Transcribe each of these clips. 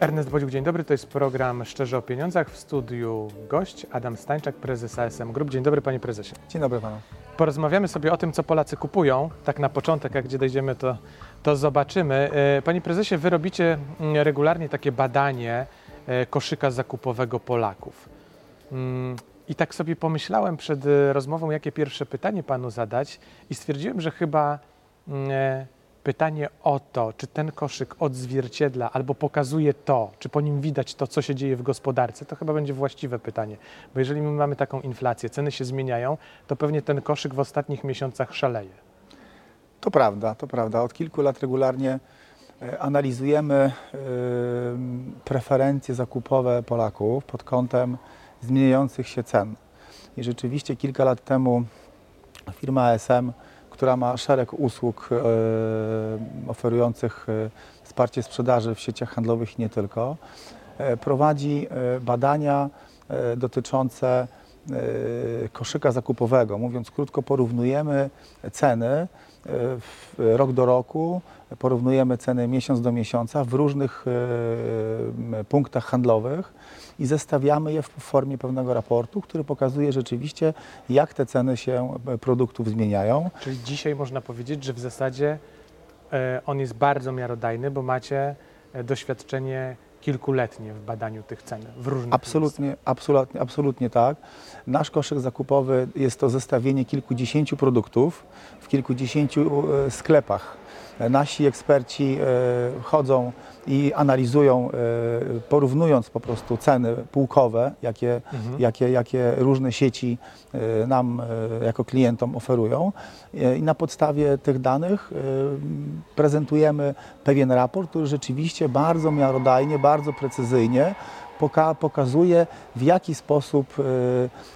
Ernest Bodziuk, dzień dobry. To jest program Szczerze o Pieniądzach. W studiu gość Adam Stańczak, prezes ASM Group. Dzień dobry, panie prezesie. Dzień dobry panu. Porozmawiamy sobie o tym, co Polacy kupują. Tak na początek, a gdzie dojdziemy, to, to zobaczymy. E, Panie prezesie, wy robicie mm, regularnie takie badanie e, koszyka zakupowego Polaków. Mm, I tak sobie pomyślałem przed e, rozmową, jakie pierwsze pytanie panu zadać, i stwierdziłem, że chyba mm, pytanie o to, czy ten koszyk odzwierciedla albo pokazuje to, czy po nim widać to, co się dzieje w gospodarce, to chyba będzie właściwe pytanie. Bo jeżeli my mamy taką inflację, ceny się zmieniają, to pewnie ten koszyk w ostatnich miesiącach szaleje. To prawda, to prawda. Od kilku lat regularnie e, analizujemy e, preferencje zakupowe Polaków pod kątem zmieniających się cen. I rzeczywiście kilka lat temu firma ASM, która ma szereg usług e, oferujących e, wsparcie sprzedaży w sieciach handlowych i nie tylko, e, prowadzi badania dotyczące koszyka zakupowego. Mówiąc krótko, porównujemy ceny e, rok do roku, porównujemy ceny miesiąc do miesiąca w różnych e, punktach handlowych i zestawiamy je w formie pewnego raportu, który pokazuje rzeczywiście, jak te ceny się e, produktów zmieniają. Czyli dzisiaj można powiedzieć, że w zasadzie e, on jest bardzo miarodajny, bo macie e, doświadczenie kilkuletnie w badaniu tych cen w różnych Absolutnie, absolutnie, absolutnie tak. Nasz koszyk zakupowy jest to zestawienie kilkudziesięciu produktów w kilkudziesięciu e, sklepach. Nasi eksperci e, chodzą i analizują, e, porównując po prostu ceny półkowe, jakie, Mhm. jakie, jakie różne sieci e, nam jako klientom oferują. I na podstawie tych danych prezentujemy pewien raport, który rzeczywiście bardzo miarodajnie, bardzo precyzyjnie poka pokazuje, w jaki sposób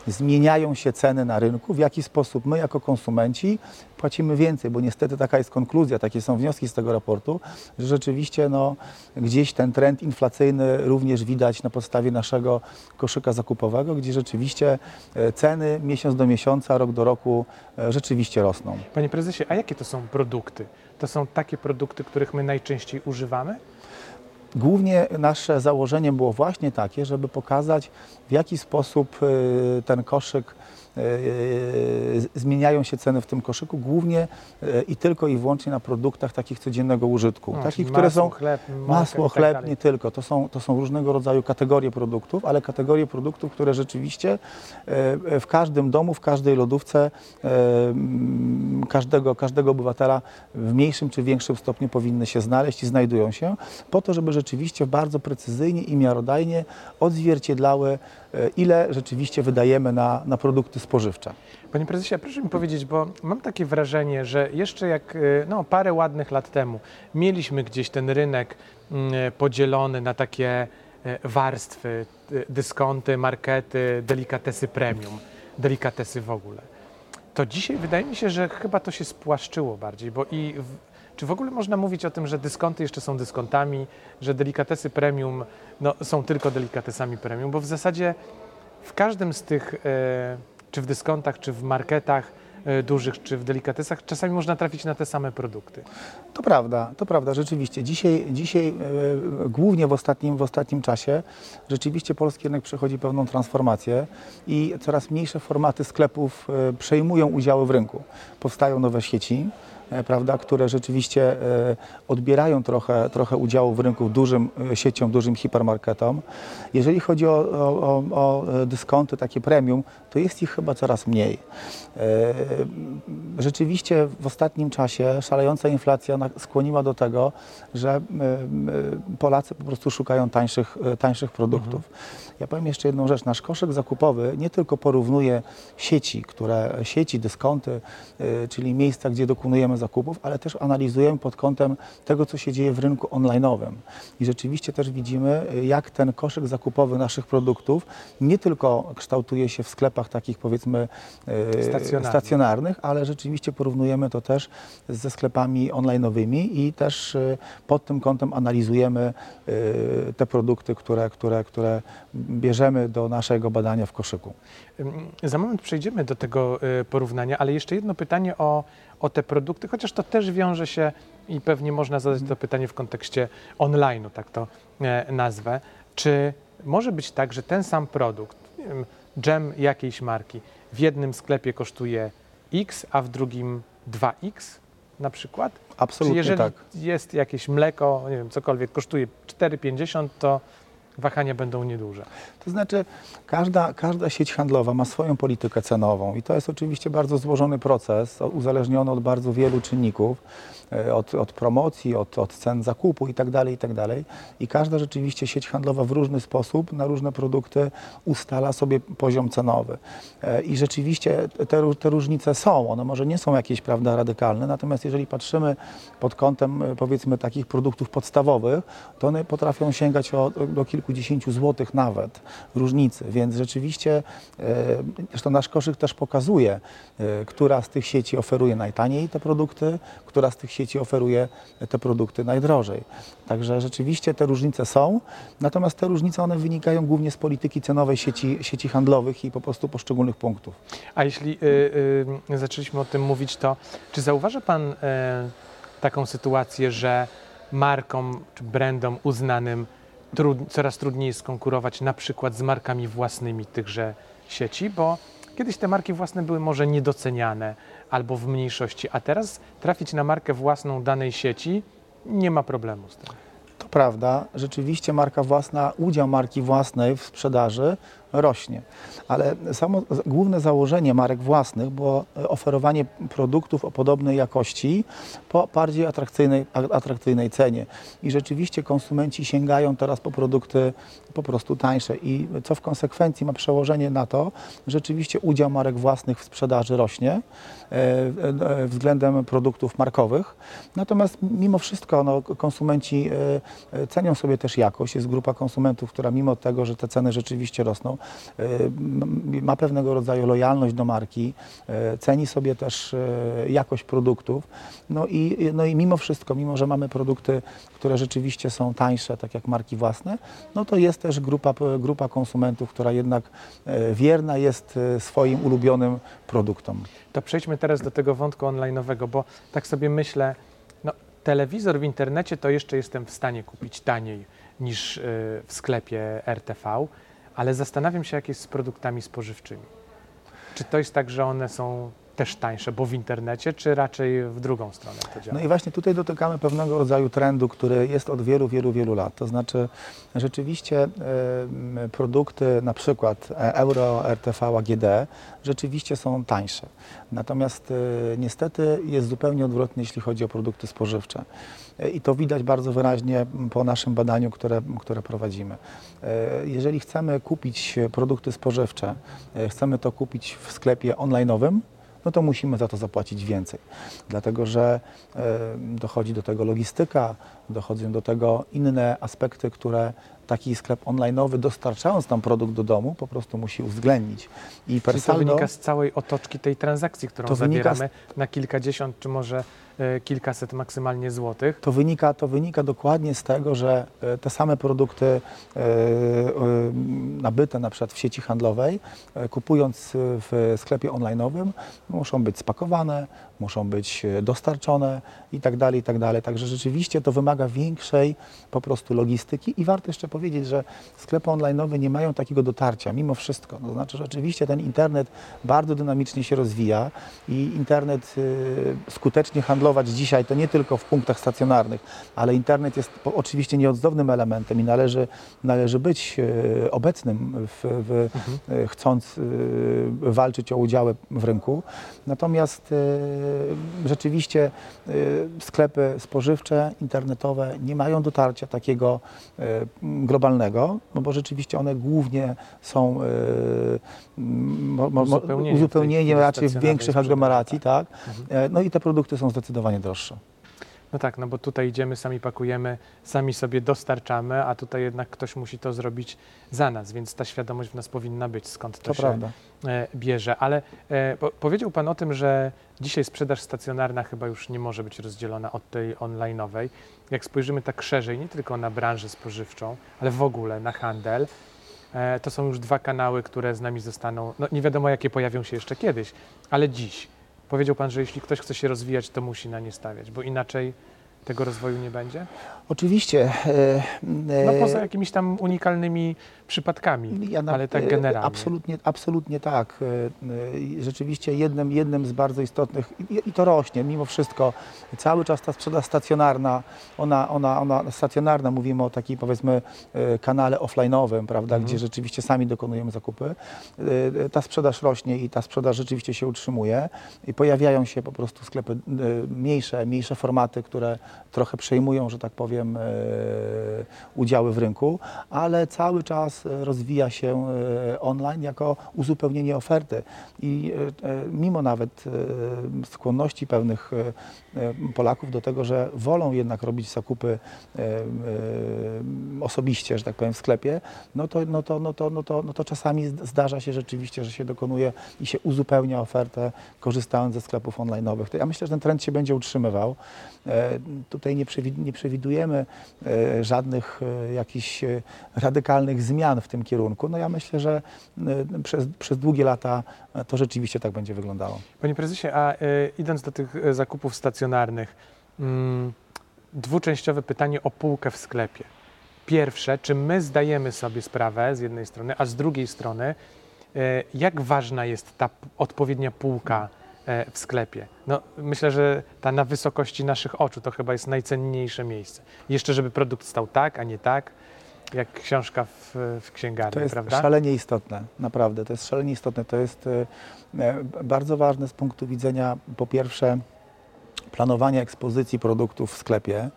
e, zmieniają się ceny na rynku, w jaki sposób my jako konsumenci płacimy więcej, bo niestety taka jest konkluzja, takie są wnioski z tego raportu, że rzeczywiście no, gdzieś ten trend inflacyjny również widać na podstawie naszego koszyka zakupowego, gdzie rzeczywiście e, ceny miesiąc do miesiąca, rok do roku e, rzeczywiście rosną. Panie prezesie, a jakie to są produkty? To są takie produkty, których my najczęściej używamy? Głównie nasze założenie było właśnie takie, żeby pokazać, w jaki sposób y, ten koszyk, zmieniają się ceny w tym koszyku, głównie y, i tylko i wyłącznie na produktach takich codziennego użytku. No, takich, które masło, są chleb, masło, tak chleb, nie tylko. To są, to są różnego rodzaju kategorie produktów, ale kategorie produktów, które rzeczywiście e, w każdym domu, w każdej lodówce e, każdego, każdego obywatela w mniejszym czy większym stopniu powinny się znaleźć i znajdują się, po to, żeby rzeczywiście bardzo precyzyjnie i miarodajnie odzwierciedlały, e, ile rzeczywiście wydajemy na, na produkty spożywcze. Panie prezesie, proszę mi powiedzieć, bo mam takie wrażenie, że jeszcze jak y, no, parę ładnych lat temu mieliśmy gdzieś ten rynek mm, podzielony na takie warstwy, dyskonty, markety, delikatesy premium, delikatesy w ogóle. To dzisiaj wydaje mi się, że chyba to się spłaszczyło bardziej, bo i w, czy w ogóle można mówić o tym, że dyskonty jeszcze są dyskontami, że delikatesy premium no, są tylko delikatesami premium, bo w zasadzie w każdym z tych, e, czy w dyskontach, czy w marketach e, dużych, czy w delikatesach, czasami można trafić na te same produkty. To prawda, to prawda, rzeczywiście. Dzisiaj, dzisiaj e, głównie w ostatnim, w ostatnim czasie, rzeczywiście polski rynek przechodzi pewną transformację i coraz mniejsze formaty sklepów e, przejmują udziały w rynku. Powstają nowe sieci, prawda, które rzeczywiście e, odbierają trochę, trochę udziału w rynku dużym e, sieciom, dużym hipermarketom. Jeżeli chodzi o, o, o, e, dyskonty takie premium, to jest ich chyba coraz mniej. E, Rzeczywiście w ostatnim czasie szalejąca inflacja skłoniła do tego, że e, e, Polacy po prostu szukają tańszych, e, tańszych produktów. Ja powiem jeszcze jedną rzecz. Nasz koszyk zakupowy nie tylko porównuje sieci, które, sieci, dyskonty, e, czyli miejsca, gdzie dokonujemy zakupów, ale też analizujemy pod kątem tego, co się dzieje w rynku online'owym. I rzeczywiście też widzimy, jak ten koszyk zakupowy naszych produktów nie tylko kształtuje się w sklepach takich powiedzmy e, Stacjonarnych. stacjonarnych, ale rzeczywiście porównujemy to też ze sklepami online'owymi i też e, pod tym kątem analizujemy e, te produkty, które, które, które bierzemy do naszego badania w koszyku. Za moment przejdziemy do tego porównania, ale jeszcze jedno pytanie o, o te produkty, chociaż to też wiąże się i pewnie można zadać to pytanie w kontekście online'u, tak to e, nazwę. Czy może być tak, że ten sam produkt, dżem jakiejś marki, w jednym sklepie kosztuje X, a w drugim 2X na przykład? Czy Absolutnie jeżeli tak. jest jakieś mleko, nie wiem, cokolwiek kosztuje 4,50, to wahania będą nieduże. To znaczy, każda, każda sieć handlowa ma swoją politykę cenową i to jest oczywiście bardzo złożony proces, uzależniony od bardzo wielu czynników, e, od, od promocji, od, od cen zakupu itd., itd. I każda rzeczywiście sieć handlowa w różny sposób na różne produkty ustala sobie poziom cenowy. E, I rzeczywiście te, te różnice są, one może nie są jakieś prawda, radykalne, natomiast jeżeli patrzymy pod kątem e, powiedzmy takich produktów podstawowych, to one potrafią sięgać o, do kilkudziesięciu złotych nawet różnicy, więc rzeczywiście e, zresztą nasz koszyk też pokazuje, e, która z tych sieci oferuje najtaniej te produkty, która z tych sieci oferuje te produkty najdrożej. Także rzeczywiście te różnice są, natomiast te różnice one wynikają głównie z polityki cenowej sieci, sieci handlowych i po prostu poszczególnych punktów. A jeśli y, y, zaczęliśmy o tym mówić, to czy zauważa Pan y, taką sytuację, że markom czy brandom uznanym trud, coraz trudniej jest konkurować na przykład z markami własnymi tychże sieci, bo kiedyś te marki własne były może niedoceniane albo w mniejszości, a teraz trafić na markę własną danej sieci nie ma problemu z tym. To prawda, rzeczywiście marka własna, udział marki własnej w sprzedaży rośnie, ale samo główne założenie marek własnych było oferowanie produktów o podobnej jakości po bardziej atrakcyjnej, atrakcyjnej cenie. I rzeczywiście konsumenci sięgają teraz po produkty po prostu tańsze i co w konsekwencji ma przełożenie na to, rzeczywiście udział marek własnych w sprzedaży rośnie e, e, względem produktów markowych. Natomiast mimo wszystko no, konsumenci e, cenią sobie też jakość. Jest grupa konsumentów, która mimo tego, że te ceny rzeczywiście rosną, ma pewnego rodzaju lojalność do marki, e, ceni sobie też e, jakość produktów. No i, no i mimo wszystko, mimo że mamy produkty, które rzeczywiście są tańsze, tak jak marki własne, no to jest też grupa, grupa konsumentów, która jednak wierna jest swoim ulubionym produktom. To przejdźmy teraz do tego wątku online'owego, bo tak sobie myślę, no, telewizor w internecie to jeszcze jestem w stanie kupić taniej niż y, w sklepie RTV, ale zastanawiam się, jak jest z produktami spożywczymi. Czy to jest tak, że one są też tańsze, bo w internecie, czy raczej w drugą stronę to działa? No i właśnie tutaj dotykamy pewnego rodzaju trendu, który jest od wielu, wielu, wielu lat. To znaczy rzeczywiście em, produkty na przykład e, Euro, RTV, AGD rzeczywiście są tańsze. Natomiast e, niestety jest zupełnie odwrotnie, jeśli chodzi o produkty spożywcze. E, I to widać bardzo wyraźnie po naszym badaniu, które, które prowadzimy. Jeżeli chcemy kupić produkty spożywcze, chcemy to kupić w sklepie online'owym, no to musimy za to zapłacić więcej. Dlatego, że e, dochodzi do tego logistyka, dochodzą do tego inne aspekty, które taki sklep online'owy dostarczając nam produkt do domu po prostu musi uwzględnić. I per Czy to saldo, wynika z całej otoczki tej transakcji, którą wynika z- zabieramy na kilkadziesiąt, czy może kilkaset maksymalnie złotych? To wynika, to wynika dokładnie z tego, że e, te same produkty e, e, nabyte na przykład w sieci handlowej, e, kupując e, w sklepie online'owym, muszą być spakowane, muszą być e, dostarczone i tak dalej, i tak dalej. Także rzeczywiście to wymaga większej po prostu logistyki i warto jeszcze powiedzieć, że sklepy online'owe nie mają takiego dotarcia mimo wszystko. To znaczy, że oczywiście ten internet bardzo dynamicznie się rozwija i internet skutecznie handlować dzisiaj to nie tylko w punktach stacjonarnych, ale internet jest oczywiście nieodzownym elementem i należy, należy być y, obecnym, w, w, y, chcąc y, walczyć o udziały w rynku. Natomiast rzeczywiście sklepy spożywcze, internetowe nie mają dotarcia takiego globalnego, no bo rzeczywiście one głównie są mo, mo, Uzupełnieniem raczej w większych aglomeracji, tak? Mhm. E, No i te produkty są zdecydowanie droższe. No tak, no bo tutaj idziemy, sami pakujemy, sami sobie dostarczamy, a tutaj jednak ktoś musi to zrobić za nas, więc ta świadomość w nas powinna być, skąd to, To się prawda. e, bierze. Ale e, po, powiedział Pan o tym, że dzisiaj sprzedaż stacjonarna chyba już nie może być rozdzielona od tej online'owej. Jak spojrzymy tak szerzej, nie tylko na branżę spożywczą, ale w ogóle na handel, e, to są już dwa kanały, które z nami zostaną, no nie wiadomo jakie pojawią się jeszcze kiedyś, ale dziś powiedział Pan, że jeśli ktoś chce się rozwijać, to musi na nie stawiać, bo inaczej tego rozwoju nie będzie? Oczywiście. e, No e, poza jakimiś tam unikalnymi przypadkami, Ja na- ale tak generalnie. Absolutnie, absolutnie tak. E, e, Rzeczywiście jednym, jednym z bardzo istotnych, i, to rośnie mimo wszystko, cały czas ta sprzedaż stacjonarna, ona, ona, ona stacjonarna, mówimy o takiej powiedzmy e, kanale offline'owym, prawda, Mhm. gdzie rzeczywiście sami dokonujemy zakupy. Ta sprzedaż rośnie i ta sprzedaż rzeczywiście się utrzymuje i pojawiają się po prostu sklepy mniejsze, mniejsze formaty, które trochę przejmują, że tak powiem, udziały w rynku, ale cały czas rozwija się e, online jako uzupełnienie oferty i e, e, mimo nawet skłonności pewnych Polaków do tego, że wolą jednak robić zakupy osobiście, że tak powiem, w sklepie, no to, no to, no to, no to, no to czasami zd- zdarza się rzeczywiście, że się dokonuje i się uzupełnia ofertę, korzystając ze sklepów online'owych. Ja myślę, że ten trend się będzie utrzymywał. Tutaj nie, przewi- nie przewidujemy żadnych jakichś radykalnych zmian w tym kierunku. No ja myślę, że e, przez, przez długie lata e, to rzeczywiście tak będzie wyglądało. Panie prezesie, a y, idąc do tych y, zakupów stacjonarnych, mm, dwuczęściowe pytanie o półkę w sklepie. Pierwsze, czy my zdajemy sobie sprawę z jednej strony, a z drugiej strony, y, jak ważna jest ta odpowiednia półka w sklepie? No, myślę, że ta na wysokości naszych oczu to chyba jest najcenniejsze miejsce. Jeszcze, żeby produkt stał tak, a nie tak, jak książka w, w księgarni, To jest prawda? szalenie istotne, naprawdę. To jest szalenie istotne. To jest e, e, bardzo ważne z punktu widzenia, po pierwsze, planowania ekspozycji produktów w sklepie.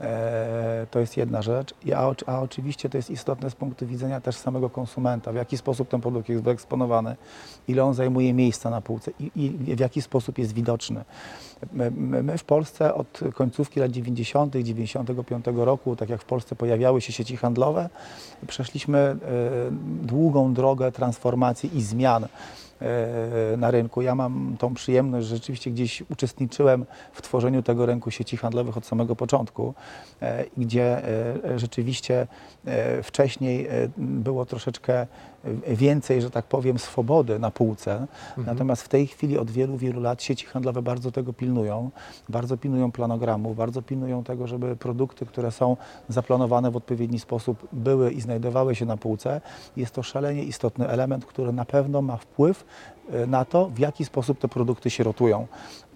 E, To jest jedna rzecz, a, a oczywiście to jest istotne z punktu widzenia też samego konsumenta, w jaki sposób ten produkt jest wyeksponowany, ile on zajmuje miejsca na półce i, i w jaki sposób jest widoczny. My, my w Polsce od końcówki lat 90., 95 roku, tak jak w Polsce pojawiały się sieci handlowe, przeszliśmy e, długą drogę transformacji i zmian na rynku. Ja mam tą przyjemność, że rzeczywiście gdzieś uczestniczyłem w tworzeniu tego rynku sieci handlowych od samego początku, e, gdzie e, rzeczywiście e, wcześniej e, było troszeczkę więcej, że tak powiem, swobody na półce. Mhm. Natomiast w tej chwili od wielu, wielu lat sieci handlowe bardzo tego pilnują, bardzo pilnują planogramu, bardzo pilnują tego, żeby produkty, które są zaplanowane w odpowiedni sposób, były i znajdowały się na półce. Jest to szalenie istotny element, który na pewno ma wpływ e, na to, w jaki sposób te produkty się rotują.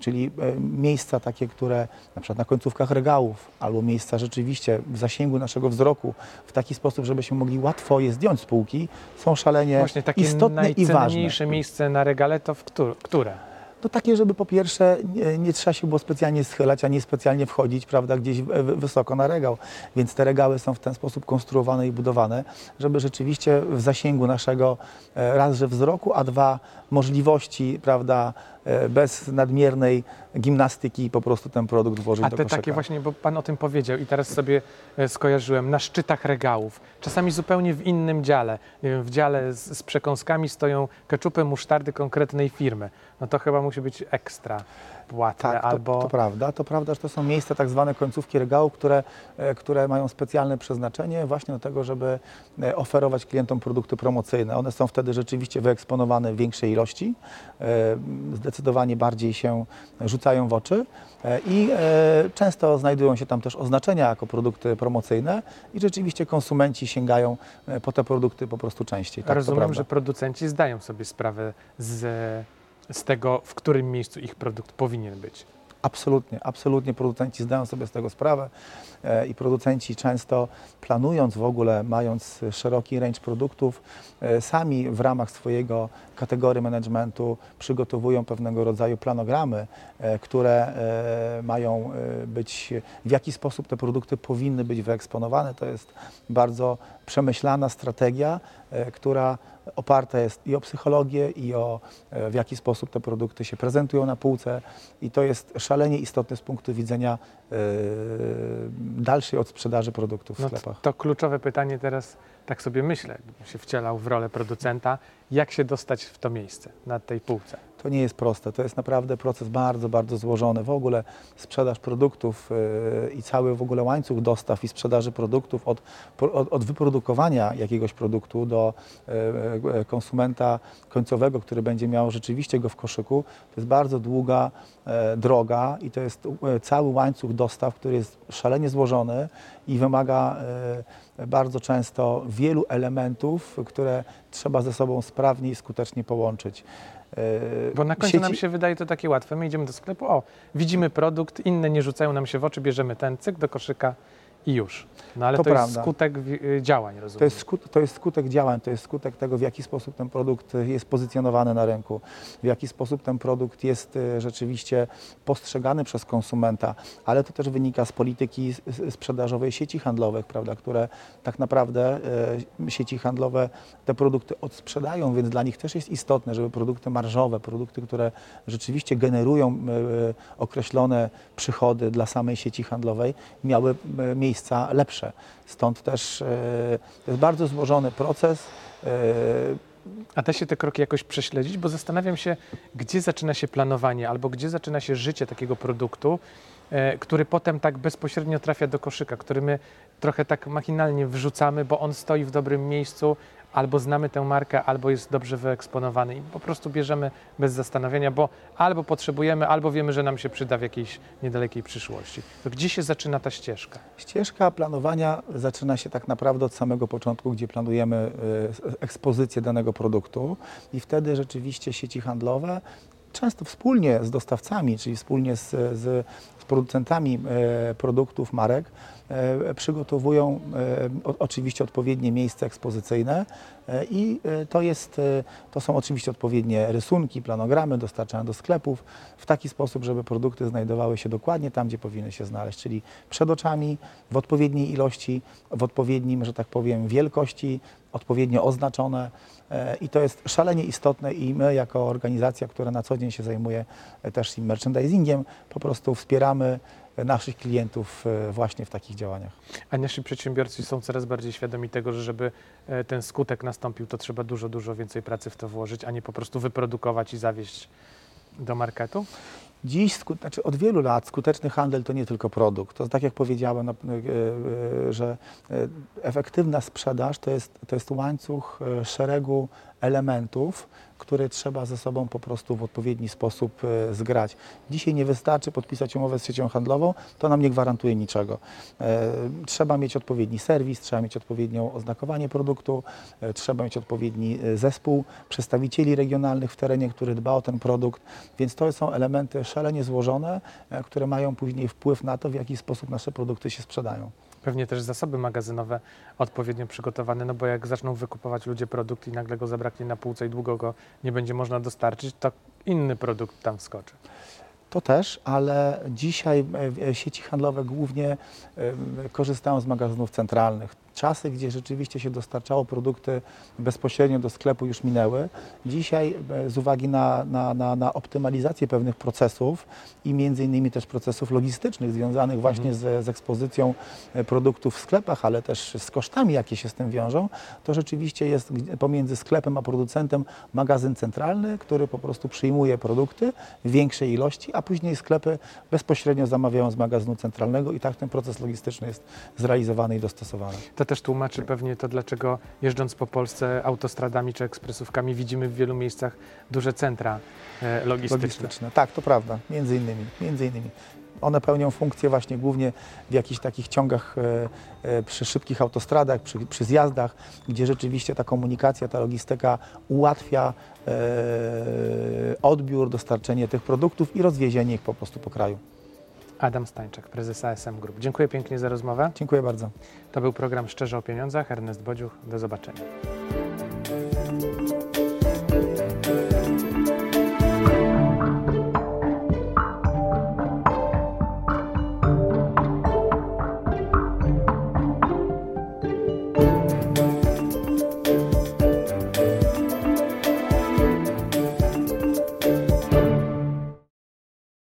Czyli e, miejsca takie, które na przykład na końcówkach regałów, albo miejsca rzeczywiście w zasięgu naszego wzroku, w taki sposób, żebyśmy mogli łatwo je zdjąć z półki, są szalenie Właśnie takie istotne i ważne. najcenniejsze miejsce na regale to w któ- które? To takie, żeby po pierwsze nie, nie trzeba się było specjalnie schylać, ani specjalnie wchodzić, prawda, gdzieś wysoko na regał. Więc te regały są w ten sposób konstruowane i budowane, żeby rzeczywiście w zasięgu naszego e, raz, że wzroku, a dwa możliwości, prawda, bez nadmiernej gimnastyki po prostu ten produkt włożyć A do te koszyka. takie właśnie, bo Pan o tym powiedział i teraz sobie e, skojarzyłem, na szczytach regałów, czasami zupełnie w innym dziale, w dziale z, z przekąskami stoją keczupy, musztardy konkretnej firmy. No to chyba musi być ekstra płatne Tak, to, albo... to prawda. To prawda, że to są miejsca, tak zwane końcówki regału, które, e, które mają specjalne przeznaczenie właśnie do tego, żeby e, oferować klientom produkty promocyjne. One są wtedy rzeczywiście wyeksponowane w większej ilości, e, zdecydowanie bardziej się rzucają w oczy i często znajdują się tam też oznaczenia jako produkty promocyjne i rzeczywiście konsumenci sięgają po te produkty po prostu częściej. Tak, Rozumiem, że producenci zdają sobie sprawę z, z tego, w którym miejscu ich produkt powinien być. Absolutnie, absolutnie producenci zdają sobie z tego sprawę e, i producenci często planując w ogóle, mając szeroki range produktów, e, sami w ramach swojego kategorii managementu przygotowują pewnego rodzaju planogramy, e, które mają być, w jaki sposób te produkty powinny być wyeksponowane. To jest bardzo przemyślana strategia, która oparta jest i o psychologię, i o e, w jaki sposób te produkty się prezentują na półce. I to jest szalenie istotne z punktu widzenia e, dalszej odsprzedaży produktów w No sklepach. to kluczowe pytanie teraz tak sobie myślę, się wcielał w rolę producenta, jak się dostać w to miejsce na tej półce. To nie jest proste. To jest naprawdę proces bardzo, bardzo złożony. W ogóle sprzedaż produktów yy, i cały w ogóle łańcuch dostaw i sprzedaży produktów od, od, od wyprodukowania jakiegoś produktu do yy, yy, konsumenta końcowego, który będzie miał rzeczywiście go w koszyku, to jest bardzo długa droga i to jest cały łańcuch dostaw, który jest szalenie złożony i wymaga bardzo często wielu elementów, które trzeba ze sobą sprawnie i skutecznie połączyć. E, Bo na końcu sieci- nam się wydaje to takie łatwe. My idziemy do sklepu, o, widzimy produkt, inne nie rzucają nam się w oczy, bierzemy ten cyk do koszyka i już. No ale To to, jest prawda. skutek y, działań, rozumiem. To jest, skut, to jest skutek działań, to jest skutek tego, w jaki sposób ten produkt jest pozycjonowany na rynku, w jaki sposób ten produkt jest e, rzeczywiście postrzegany przez konsumenta, ale to też wynika z polityki sprzedażowej sieci handlowych, prawda, które tak naprawdę sieci handlowe te produkty odsprzedają, więc dla nich też jest istotne, żeby produkty marżowe, produkty, które rzeczywiście generują określone przychody dla samej sieci handlowej, miały e, miejsca lepsze. Stąd też to jest bardzo złożony proces. e, A da się te kroki jakoś prześledzić? Bo zastanawiam się, gdzie zaczyna się planowanie albo gdzie zaczyna się życie takiego produktu, e, który potem tak bezpośrednio trafia do koszyka, który my trochę tak machinalnie wrzucamy, bo on stoi w dobrym miejscu, albo znamy tę markę, albo jest dobrze wyeksponowany i po prostu bierzemy bez zastanowienia, bo albo potrzebujemy, albo wiemy, że nam się przyda w jakiejś niedalekiej przyszłości. To gdzie się zaczyna ta ścieżka? Ścieżka planowania zaczyna się tak naprawdę od samego początku, gdzie planujemy e, ekspozycję danego produktu i wtedy rzeczywiście sieci handlowe często wspólnie z dostawcami, czyli wspólnie z, z, producentami e, produktów, marek, e, przygotowują e, oczywiście odpowiednie miejsce ekspozycyjne i to, jest, to są oczywiście odpowiednie rysunki, planogramy dostarczane do sklepów w taki sposób, żeby produkty znajdowały się dokładnie tam, gdzie powinny się znaleźć, czyli przed oczami, w odpowiedniej ilości, w odpowiednim, że tak powiem, wielkości, odpowiednio oznaczone i to jest szalenie istotne i my jako organizacja, która na co dzień się zajmuje też merchandisingiem, po prostu wspieramy e, naszych klientów e, właśnie w takich działaniach. A nasi przedsiębiorcy są coraz bardziej świadomi tego, że żeby e, ten skutek nastąpił, to trzeba dużo, dużo więcej pracy w to włożyć, a nie po prostu wyprodukować i zawieźć do marketu? Dziś, znaczy od wielu lat skuteczny handel to nie tylko produkt. To tak jak powiedziałem, e, że efektywna sprzedaż to jest, to jest łańcuch szeregu elementów, które trzeba ze sobą po prostu w odpowiedni sposób e, zgrać. Dzisiaj nie wystarczy podpisać umowę z siecią handlową, to nam nie gwarantuje niczego. E, Trzeba mieć odpowiedni serwis, trzeba mieć odpowiednią oznakowanie produktu, e, trzeba mieć odpowiedni zespół przedstawicieli regionalnych w terenie, który dba o ten produkt, więc to są elementy szalenie złożone, które mają później wpływ na to, w jaki sposób nasze produkty się sprzedają. Pewnie też zasoby magazynowe odpowiednio przygotowane, no bo jak zaczną wykupować ludzie produkt i nagle go zabraknie na półce i długo go nie będzie można dostarczyć, to inny produkt tam wskoczy. To też, ale dzisiaj e, e, sieci handlowe głównie e, korzystają z magazynów centralnych. Czasy, gdzie rzeczywiście się dostarczało produkty bezpośrednio do sklepu już minęły. Dzisiaj e, z uwagi na, na, na, na optymalizację pewnych procesów i między innymi też procesów logistycznych związanych właśnie z, z ekspozycją e, produktów w sklepach, ale też z kosztami, jakie się z tym wiążą, to rzeczywiście jest pomiędzy sklepem a producentem magazyn centralny, który po prostu przyjmuje produkty w większej ilości, a później sklepy bezpośrednio zamawiają z magazynu centralnego i tak ten proces logistyczny jest zrealizowany i dostosowany. To też tłumaczy pewnie to, dlaczego jeżdżąc po Polsce autostradami czy ekspresówkami widzimy w wielu miejscach duże centra e, logistyczne. Logistyczne. Tak, to prawda, między innymi, między innymi. One pełnią funkcję właśnie głównie w jakichś takich ciągach e, e, przy szybkich autostradach, przy, przy zjazdach, gdzie rzeczywiście ta komunikacja, ta logistyka ułatwia odbiór, dostarczenie tych produktów i rozwiezienie ich po prostu po kraju. Adam Stańczak, prezes ASM Group. Dziękuję pięknie za rozmowę. Dziękuję bardzo. To był program Szczerze o Pieniądzach. Ernest Bodziuch. Do zobaczenia.